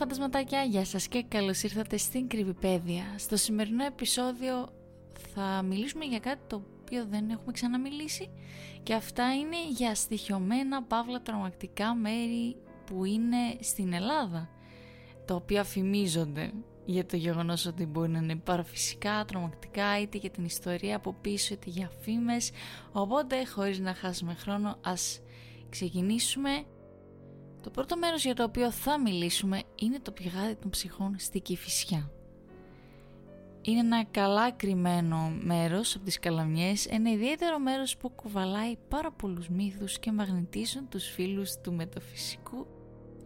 φαντασματάκια, γεια σας και καλώς ήρθατε στην Κρυβιπέδια. Στο σημερινό επεισόδιο θα μιλήσουμε για κάτι το οποίο δεν έχουμε ξαναμιλήσει και αυτά είναι για στοιχειωμένα παύλα τρομακτικά μέρη που είναι στην Ελλάδα τα οποία φημίζονται για το γεγονός ότι μπορεί να είναι παραφυσικά, τρομακτικά είτε για την ιστορία από πίσω είτε για φήμες. Οπότε χωρίς να χάσουμε χρόνο ας ξεκινήσουμε το πρώτο μέρος για το οποίο θα μιλήσουμε είναι το πηγάδι των ψυχών στη Κηφισιά. Είναι ένα καλά κρυμμένο μέρος από τις Καλαμιές, ένα ιδιαίτερο μέρος που κουβαλάει πάρα πολλούς μύθους και μαγνητίζουν τους φίλους του μεταφυσικού.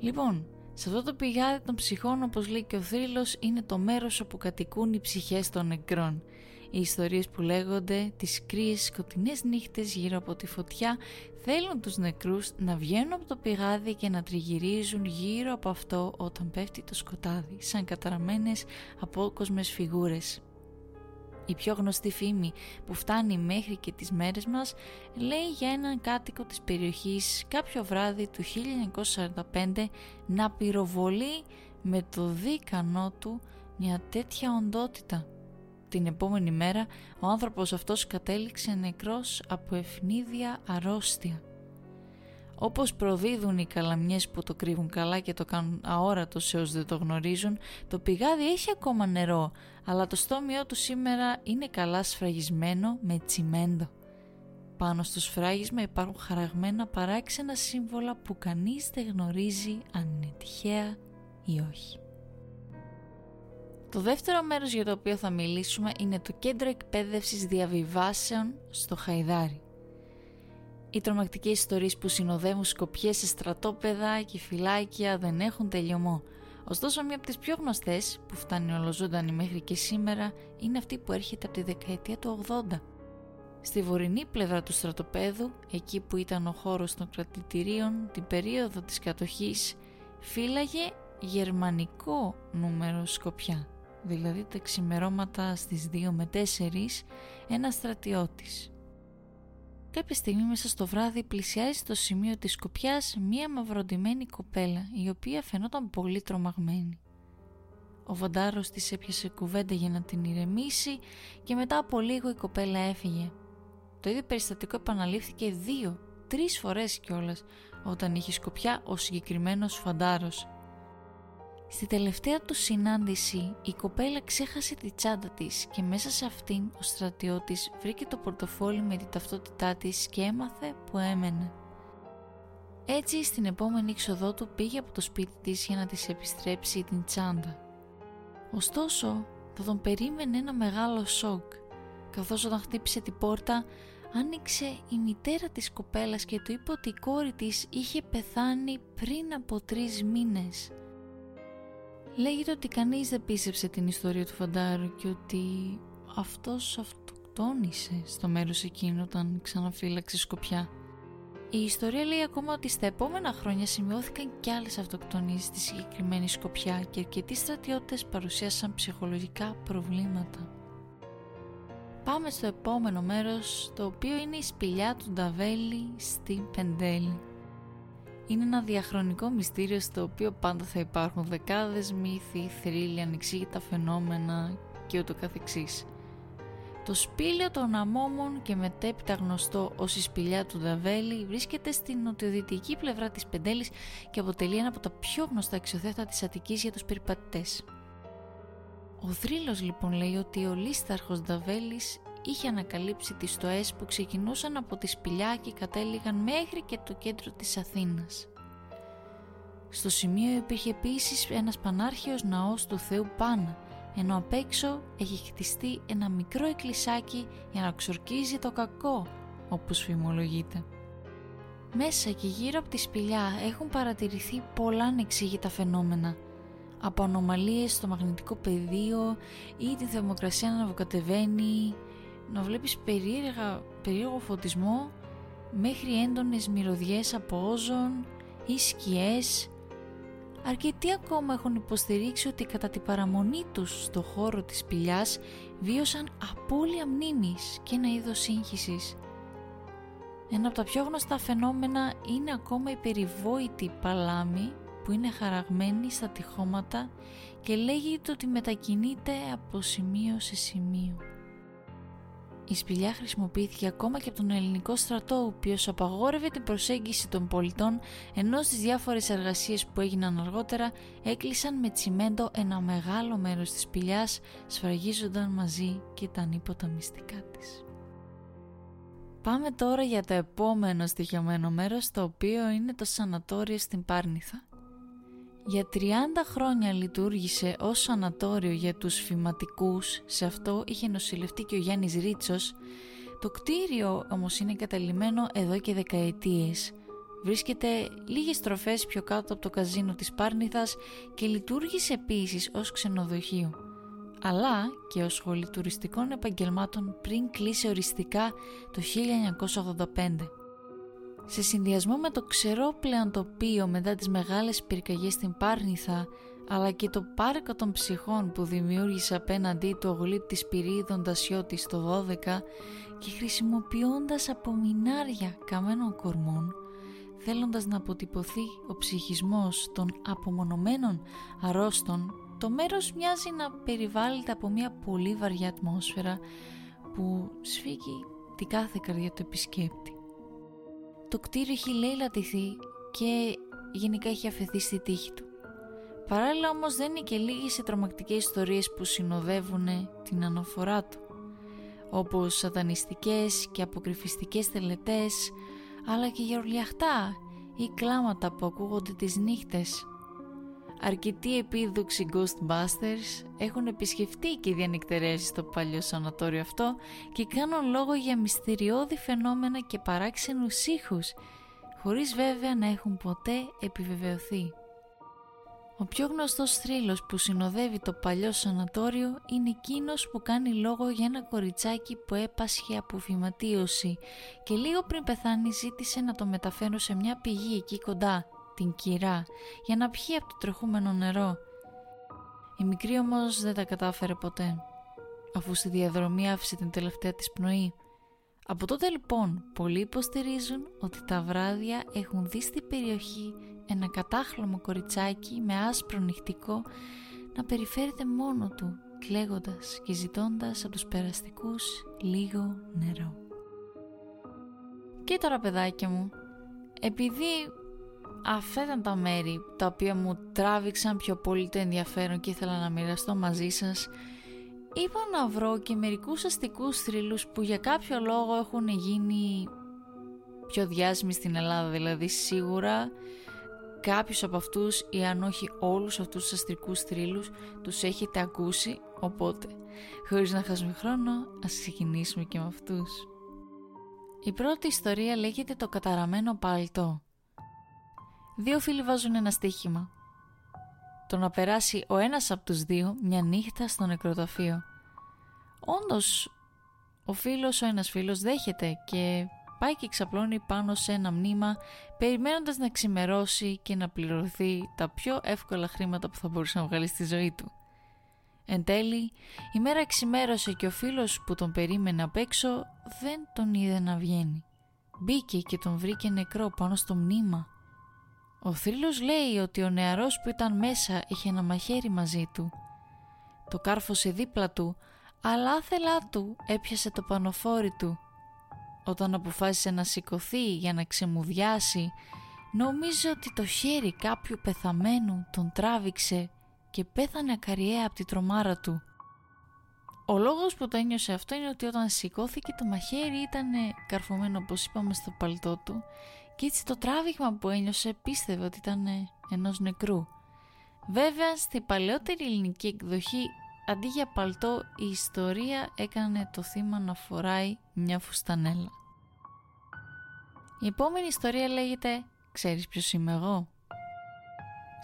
Λοιπόν, σε αυτό το πηγάδι των ψυχών όπως λέει και ο θρύλος είναι το μέρος όπου κατοικούν οι ψυχές των νεκρών οι ιστορίες που λέγονται τις κρύες σκοτεινές νύχτες γύρω από τη φωτιά θέλουν τους νεκρούς να βγαίνουν από το πηγάδι και να τριγυρίζουν γύρω από αυτό όταν πέφτει το σκοτάδι σαν καταραμένες απόκοσμες φιγούρες. Η πιο γνωστή φήμη που φτάνει μέχρι και τις μέρες μας λέει για έναν κάτοικο της περιοχής κάποιο βράδυ του 1945 να πυροβολεί με το δίκανό του μια τέτοια οντότητα την επόμενη μέρα ο άνθρωπος αυτός κατέληξε νεκρός από ευνίδια αρρώστια. Όπως προδίδουν οι καλαμιές που το κρύβουν καλά και το κάνουν αόρατος σε όσοι δεν το γνωρίζουν, το πηγάδι έχει ακόμα νερό, αλλά το στόμιό του σήμερα είναι καλά σφραγισμένο με τσιμέντο. Πάνω στο σφράγισμα υπάρχουν χαραγμένα παράξενα σύμβολα που κανείς δεν γνωρίζει αν είναι τυχαία ή όχι. Το δεύτερο μέρος για το οποίο θα μιλήσουμε είναι το Κέντρο Εκπαίδευσης Διαβιβάσεων στο Χαϊδάρι. Οι τρομακτικές ιστορίες που συνοδεύουν σκοπιές σε στρατόπεδα και φυλάκια δεν έχουν τελειωμό. Ωστόσο, μία από τις πιο γνωστές που φτάνει ολοζώντανη μέχρι και σήμερα είναι αυτή που έρχεται από τη δεκαετία του 80. Στη βορεινή πλευρά του στρατοπέδου, εκεί που ήταν ο χώρος των κρατητηρίων, την περίοδο της κατοχής, φύλαγε γερμανικό νούμερο σκοπιά δηλαδή τα ξημερώματα στις 2 με 4, ένα στρατιώτης. Κάποια στιγμή μέσα στο βράδυ πλησιάζει στο σημείο της σκοπιάς μία μαυροντημένη κοπέλα, η οποία φαινόταν πολύ τρομαγμένη. Ο βαντάρος της έπιασε κουβέντα για να την ηρεμήσει και μετά από λίγο η κοπέλα έφυγε. Το ίδιο περιστατικό επαναλήφθηκε δύο, τρεις φορές κιόλας όταν είχε σκοπιά ο συγκεκριμένος φαντάρος Στη τελευταία του συνάντηση η κοπέλα ξέχασε τη τσάντα της και μέσα σε αυτήν ο στρατιώτης βρήκε το πορτοφόλι με την ταυτότητά της και έμαθε που έμενε. Έτσι στην επόμενη έξοδό του πήγε από το σπίτι της για να της επιστρέψει την τσάντα. Ωστόσο θα τον περίμενε ένα μεγάλο σοκ καθώς όταν χτύπησε την πόρτα άνοιξε η μητέρα της κοπέλας και του είπε ότι η κόρη της είχε πεθάνει πριν από τρεις μήνες. Λέγεται ότι κανείς δεν πίστεψε την ιστορία του Φαντάρου και ότι αυτός αυτοκτόνησε στο μέρος εκείνο όταν ξαναφύλαξε Σκοπιά. Η ιστορία λέει ακόμα ότι στα επόμενα χρόνια σημειώθηκαν και άλλες αυτοκτονίες στη συγκεκριμένη Σκοπιά και αρκετοί στρατιώτες παρουσίασαν ψυχολογικά προβλήματα. Πάμε στο επόμενο μέρος, το οποίο είναι η σπηλιά του Νταβέλη στην Πεντέλη είναι ένα διαχρονικό μυστήριο στο οποίο πάντα θα υπάρχουν δεκάδες μύθοι, θρύλοι, ανεξήγητα φαινόμενα και ούτω καθεξής. Το σπήλαιο των αμόμων και μετέπειτα γνωστό ως η σπηλιά του Νταβέλη βρίσκεται στην νοτιοδυτική πλευρά της Πεντέλης και αποτελεί ένα από τα πιο γνωστά αξιοθέατα της Αττικής για τους περιπατητές. Ο θρύλος λοιπόν λέει ότι ο λίσταρχος Νταβέλης είχε ανακαλύψει τις στοές που ξεκινούσαν από τη σπηλιά και κατέληγαν μέχρι και το κέντρο της Αθήνας. Στο σημείο υπήρχε επίσης ένας πανάρχιος ναός του Θεού Πάνα, ενώ απ' έξω έχει χτιστεί ένα μικρό εκκλησάκι για να ξορκίζει το κακό, όπως φημολογείται. Μέσα και γύρω από τη σπηλιά έχουν παρατηρηθεί πολλά ανεξήγητα φαινόμενα, από ανομαλίες στο μαγνητικό πεδίο ή τη θερμοκρασία να αναβοκατεβαίνει να βλέπεις περίεργα, περίεργο φωτισμό μέχρι έντονες μυρωδιές από όζον ή σκιές. Αρκετοί ακόμα έχουν υποστηρίξει ότι κατά την παραμονή τους στο χώρο της σπηλιάς βίωσαν απώλεια μνήμης και ένα είδος σύγχυσης. Ένα από τα πιο γνωστά φαινόμενα είναι ακόμα η περιβόητη παλάμη που είναι χαραγμένη στα τυχώματα και λέγεται ότι μετακινείται από σημείο σε σημείο. Η σπηλιά χρησιμοποιήθηκε ακόμα και από τον ελληνικό στρατό, ο οποίος απαγόρευε την προσέγγιση των πολιτών, ενώ στις διάφορες εργασίες που έγιναν αργότερα έκλεισαν με τσιμέντο ένα μεγάλο μέρος της σπηλιάς, σφραγίζονταν μαζί και τα ανίποτα μυστικά της. Πάμε τώρα για το επόμενο στοιχειωμένο μέρος, το οποίο είναι το σανατόριο στην Πάρνηθα. Για 30 χρόνια λειτουργήσε ως σανατόριο για τους φηματικούς, σε αυτό είχε νοσηλευτεί και ο Γιάννης Ρίτσος. Το κτίριο όμως είναι καταλημμένο εδώ και δεκαετίες. Βρίσκεται λίγες στροφές πιο κάτω από το καζίνο της Πάρνηθας και λειτουργήσε επίσης ως ξενοδοχείο αλλά και ως σχολή τουριστικών επαγγελμάτων πριν κλείσει οριστικά το 1985. Σε συνδυασμό με το ξερό πλέον τοπίο μετά τις μεγάλες πυρκαγιές στην Πάρνηθα αλλά και το πάρκο των ψυχών που δημιούργησε απέναντί του ο γλύπτης πυρίδων Τασιώτης το 12 και χρησιμοποιώντας απομεινάρια καμένων κορμών θέλοντας να αποτυπωθεί ο ψυχισμός των απομονωμένων αρρώστων το μέρος μοιάζει να περιβάλλεται από μια πολύ βαριά ατμόσφαιρα που σφίγγει την κάθε καρδιά του επισκέπτη. Το κτίριο έχει λέει λατηθεί και γενικά έχει αφαιθεί στη τύχη του. Παράλληλα όμως δεν είναι και λίγες οι τρομακτικές ιστορίες που συνοδεύουν την αναφορά του όπως σατανιστικές και αποκρυφιστικές τελετές αλλά και γερολιαχτά ή κλάματα που ακούγονται τις νύχτες Αρκετοί επίδοξοι Ghostbusters έχουν επισκεφτεί και διανυκτερεύσει στο παλιό σανατόριο αυτό και κάνουν λόγο για μυστηριώδη φαινόμενα και παράξενους ήχους, χωρίς βέβαια να έχουν ποτέ επιβεβαιωθεί. Ο πιο γνωστός θρύλος που συνοδεύει το παλιό σανατόριο είναι εκείνος που κάνει λόγο για ένα κοριτσάκι που έπασχε από φυματίωση και λίγο πριν πεθάνει ζήτησε να το μεταφέρουν σε μια πηγή εκεί κοντά την κυρά για να πιει από το τρεχούμενο νερό. Η μικρή όμως δεν τα κατάφερε ποτέ, αφού στη διαδρομή άφησε την τελευταία της πνοή. Από τότε λοιπόν πολλοί υποστηρίζουν ότι τα βράδια έχουν δει στην περιοχή ένα κατάχλωμο κοριτσάκι με άσπρο νυχτικό να περιφέρεται μόνο του κλαίγοντας και ζητώντας από τους περαστικούς λίγο νερό. Και τώρα παιδάκια μου, επειδή αυτά ήταν τα μέρη τα οποία μου τράβηξαν πιο πολύ το ενδιαφέρον και ήθελα να μοιραστώ μαζί σας. Είπα να βρω και μερικούς αστικούς θρύλους που για κάποιο λόγο έχουν γίνει πιο διάσημοι στην Ελλάδα δηλαδή σίγουρα κάποιους από αυτούς ή αν όχι όλους αυτούς τους αστικούς θρύλους τους έχετε ακούσει οπότε χωρίς να χάσουμε χρόνο ας ξεκινήσουμε και με αυτούς. Η πρώτη ιστορία λέγεται το καταραμένο παλτό δύο φίλοι βάζουν ένα στοίχημα. Το να περάσει ο ένας από τους δύο μια νύχτα στο νεκροταφείο. Όντως, ο φίλος ο ένας φίλος δέχεται και πάει και ξαπλώνει πάνω σε ένα μνήμα περιμένοντας να ξημερώσει και να πληρωθεί τα πιο εύκολα χρήματα που θα μπορούσε να βγάλει στη ζωή του. Εν τέλει, η μέρα ξημέρωσε και ο φίλος που τον περίμενε απ' έξω δεν τον είδε να βγαίνει. Μπήκε και τον βρήκε νεκρό πάνω στο μνήμα. Ο θρύλος λέει ότι ο νεαρός που ήταν μέσα είχε ένα μαχαίρι μαζί του. Το κάρφωσε δίπλα του, αλλά άθελά του έπιασε το πανοφόρι του. Όταν αποφάσισε να σηκωθεί για να ξεμουδιάσει, νόμιζε ότι το χέρι κάποιου πεθαμένου τον τράβηξε και πέθανε ακαριέα από τη τρομάρα του. Ο λόγος που το ένιωσε αυτό είναι ότι όταν σηκώθηκε το μαχαίρι ήταν καρφωμένο όπως είπαμε στο παλτό του και έτσι το τράβηγμα που ένιωσε πίστευε ότι ήταν ενός νεκρού. Βέβαια στη παλαιότερη ελληνική εκδοχή αντί για παλτό η ιστορία έκανε το θύμα να φοράει μια φουστανέλα. Η επόμενη ιστορία λέγεται «Ξέρεις ποιος είμαι εγώ»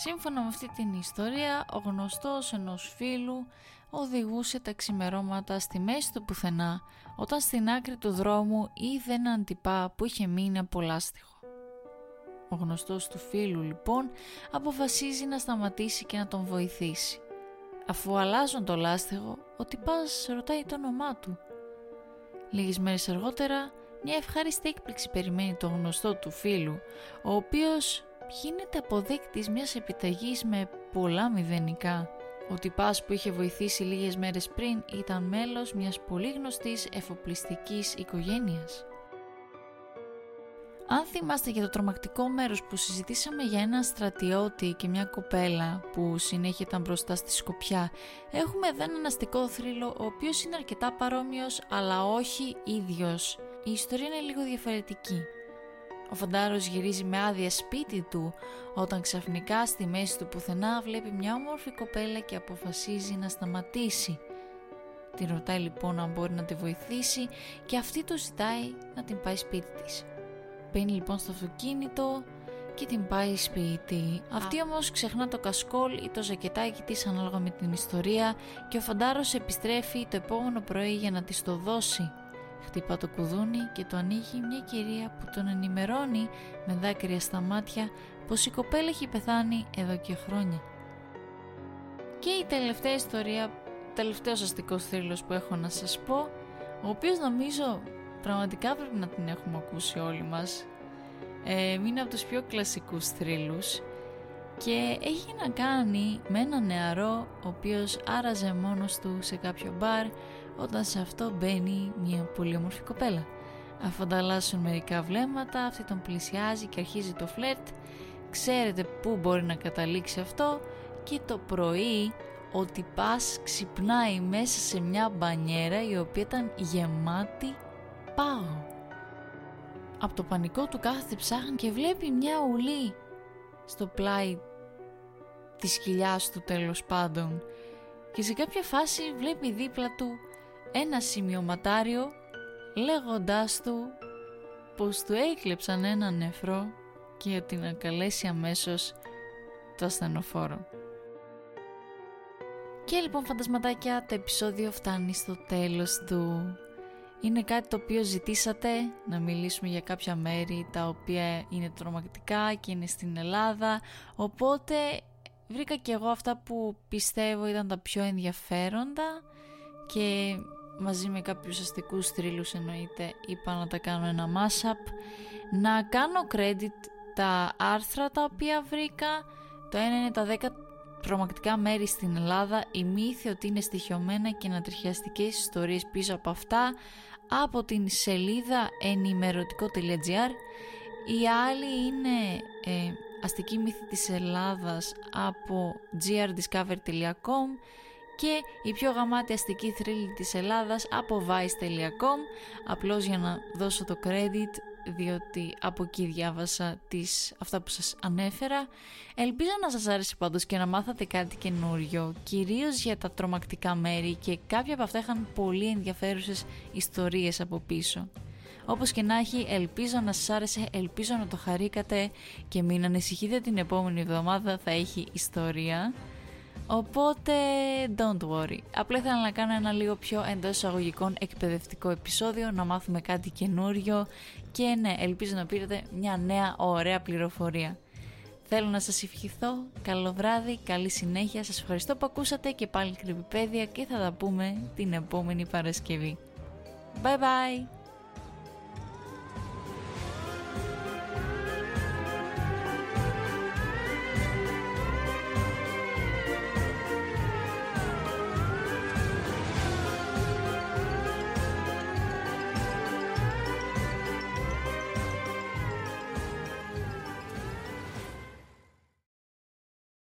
Σύμφωνα με αυτή την ιστορία, ο γνωστός ενός φίλου οδηγούσε τα ξημερώματα στη μέση του πουθενά όταν στην άκρη του δρόμου είδε έναν τυπά που είχε μείνει από λάστιχο. Ο γνωστός του φίλου λοιπόν αποφασίζει να σταματήσει και να τον βοηθήσει. Αφού αλλάζουν το λάστιχο, ο τυπάς ρωτάει το όνομά του. Λίγες μέρες αργότερα, μια ευχάριστη έκπληξη περιμένει το γνωστό του φίλου, ο οποίος γίνεται αποδείκτης μιας επιταγής με πολλά μηδενικά. Ο τυπάς που είχε βοηθήσει λίγες μέρες πριν ήταν μέλος μιας πολύ γνωστής εφοπλιστικής οικογένειας. Αν θυμάστε για το τρομακτικό μέρος που συζητήσαμε για έναν στρατιώτη και μια κοπέλα που συνέχεια ήταν μπροστά στη σκοπιά, έχουμε εδώ έναν αστικό θρύλο ο οποίος είναι αρκετά παρόμοιος αλλά όχι ίδιος. Η ιστορία είναι λίγο διαφορετική. Ο Φαντάρος γυρίζει με άδεια σπίτι του όταν ξαφνικά στη μέση του πουθενά βλέπει μια όμορφη κοπέλα και αποφασίζει να σταματήσει. Τη ρωτάει λοιπόν αν μπορεί να τη βοηθήσει και αυτή του ζητάει να την πάει σπίτι της. Μπαίνει λοιπόν στο αυτοκίνητο και την πάει σπίτι. Αυτή όμως ξεχνά το κασκόλ ή το ζακετάκι της ανάλογα με την ιστορία και ο Φαντάρος επιστρέφει το επόμενο πρωί για να της το δώσει. Χτυπά το κουδούνι και το ανοίγει μια κυρία που τον ενημερώνει με δάκρυα στα μάτια πως η κοπέλα έχει πεθάνει εδώ και χρόνια. Και η τελευταία ιστορία, τελευταίος αστικός θρύλος που έχω να σας πω, ο οποίος νομίζω πραγματικά πρέπει να την έχουμε ακούσει όλοι μας. Ε, είναι από τους πιο κλασικούς θρύλους και έχει να κάνει με ένα νεαρό ο οποίος άραζε μόνος του σε κάποιο μπαρ όταν σε αυτό μπαίνει μια πολύ όμορφη κοπέλα. Αφού ανταλλάσσουν μερικά βλέμματα, αυτή τον πλησιάζει και αρχίζει το φλερτ. Ξέρετε πού μπορεί να καταλήξει αυτό και το πρωί ο τυπάς ξυπνάει μέσα σε μια μπανιέρα η οποία ήταν γεμάτη πάγο. Από το πανικό του κάθεται ψάχνει και βλέπει μια ουλή στο πλάι της κοιλιάς του τέλος πάντων και σε κάποια φάση βλέπει δίπλα του ένα σημειωματάριο λέγοντάς του πως του έκλεψαν ένα νεφρό και για την ακαλέσει αμέσως το ασθενοφόρο. Και λοιπόν φαντασματάκια το επεισόδιο φτάνει στο τέλος του. Είναι κάτι το οποίο ζητήσατε να μιλήσουμε για κάποια μέρη τα οποία είναι τρομακτικά και είναι στην Ελλάδα. Οπότε βρήκα και εγώ αυτά που πιστεύω ήταν τα πιο ενδιαφέροντα και μαζί με κάποιους αστικούς θρύλους εννοείται είπα να τα κάνω ένα mashup. Να κάνω credit τα άρθρα τα οποία βρήκα. Το ένα είναι τα 10 τρομακτικά μέρη στην Ελλάδα. Η μύθη ότι είναι στοιχειωμένα και ανατριχιαστικές ιστορίες πίσω από αυτά από την σελίδα ενημερωτικό.gr η άλλη είναι ε, αστική μύθη της Ελλάδας από grdiscover.com και η πιο γαμάτη αστική θρύλη της Ελλάδας από vice.com απλώς για να δώσω το credit διότι από εκεί διάβασα τις, αυτά που σας ανέφερα. Ελπίζω να σας άρεσε πάντως και να μάθατε κάτι καινούριο, κυρίως για τα τρομακτικά μέρη και κάποια από αυτά είχαν πολύ ενδιαφέρουσες ιστορίες από πίσω. Όπως και να έχει, ελπίζω να σας άρεσε, ελπίζω να το χαρήκατε και μην ανησυχείτε την επόμενη εβδομάδα θα έχει ιστορία. Οπότε don't worry. Απλά ήθελα να κάνω ένα λίγο πιο εντός εισαγωγικών εκπαιδευτικό επεισόδιο, να μάθουμε κάτι καινούριο και ναι, ελπίζω να πήρετε μια νέα ωραία πληροφορία. Θέλω να σας ευχηθώ, καλό βράδυ, καλή συνέχεια, σας ευχαριστώ που ακούσατε και πάλι κρυβιπέδια και θα τα πούμε την επόμενη Παρασκευή. Bye bye!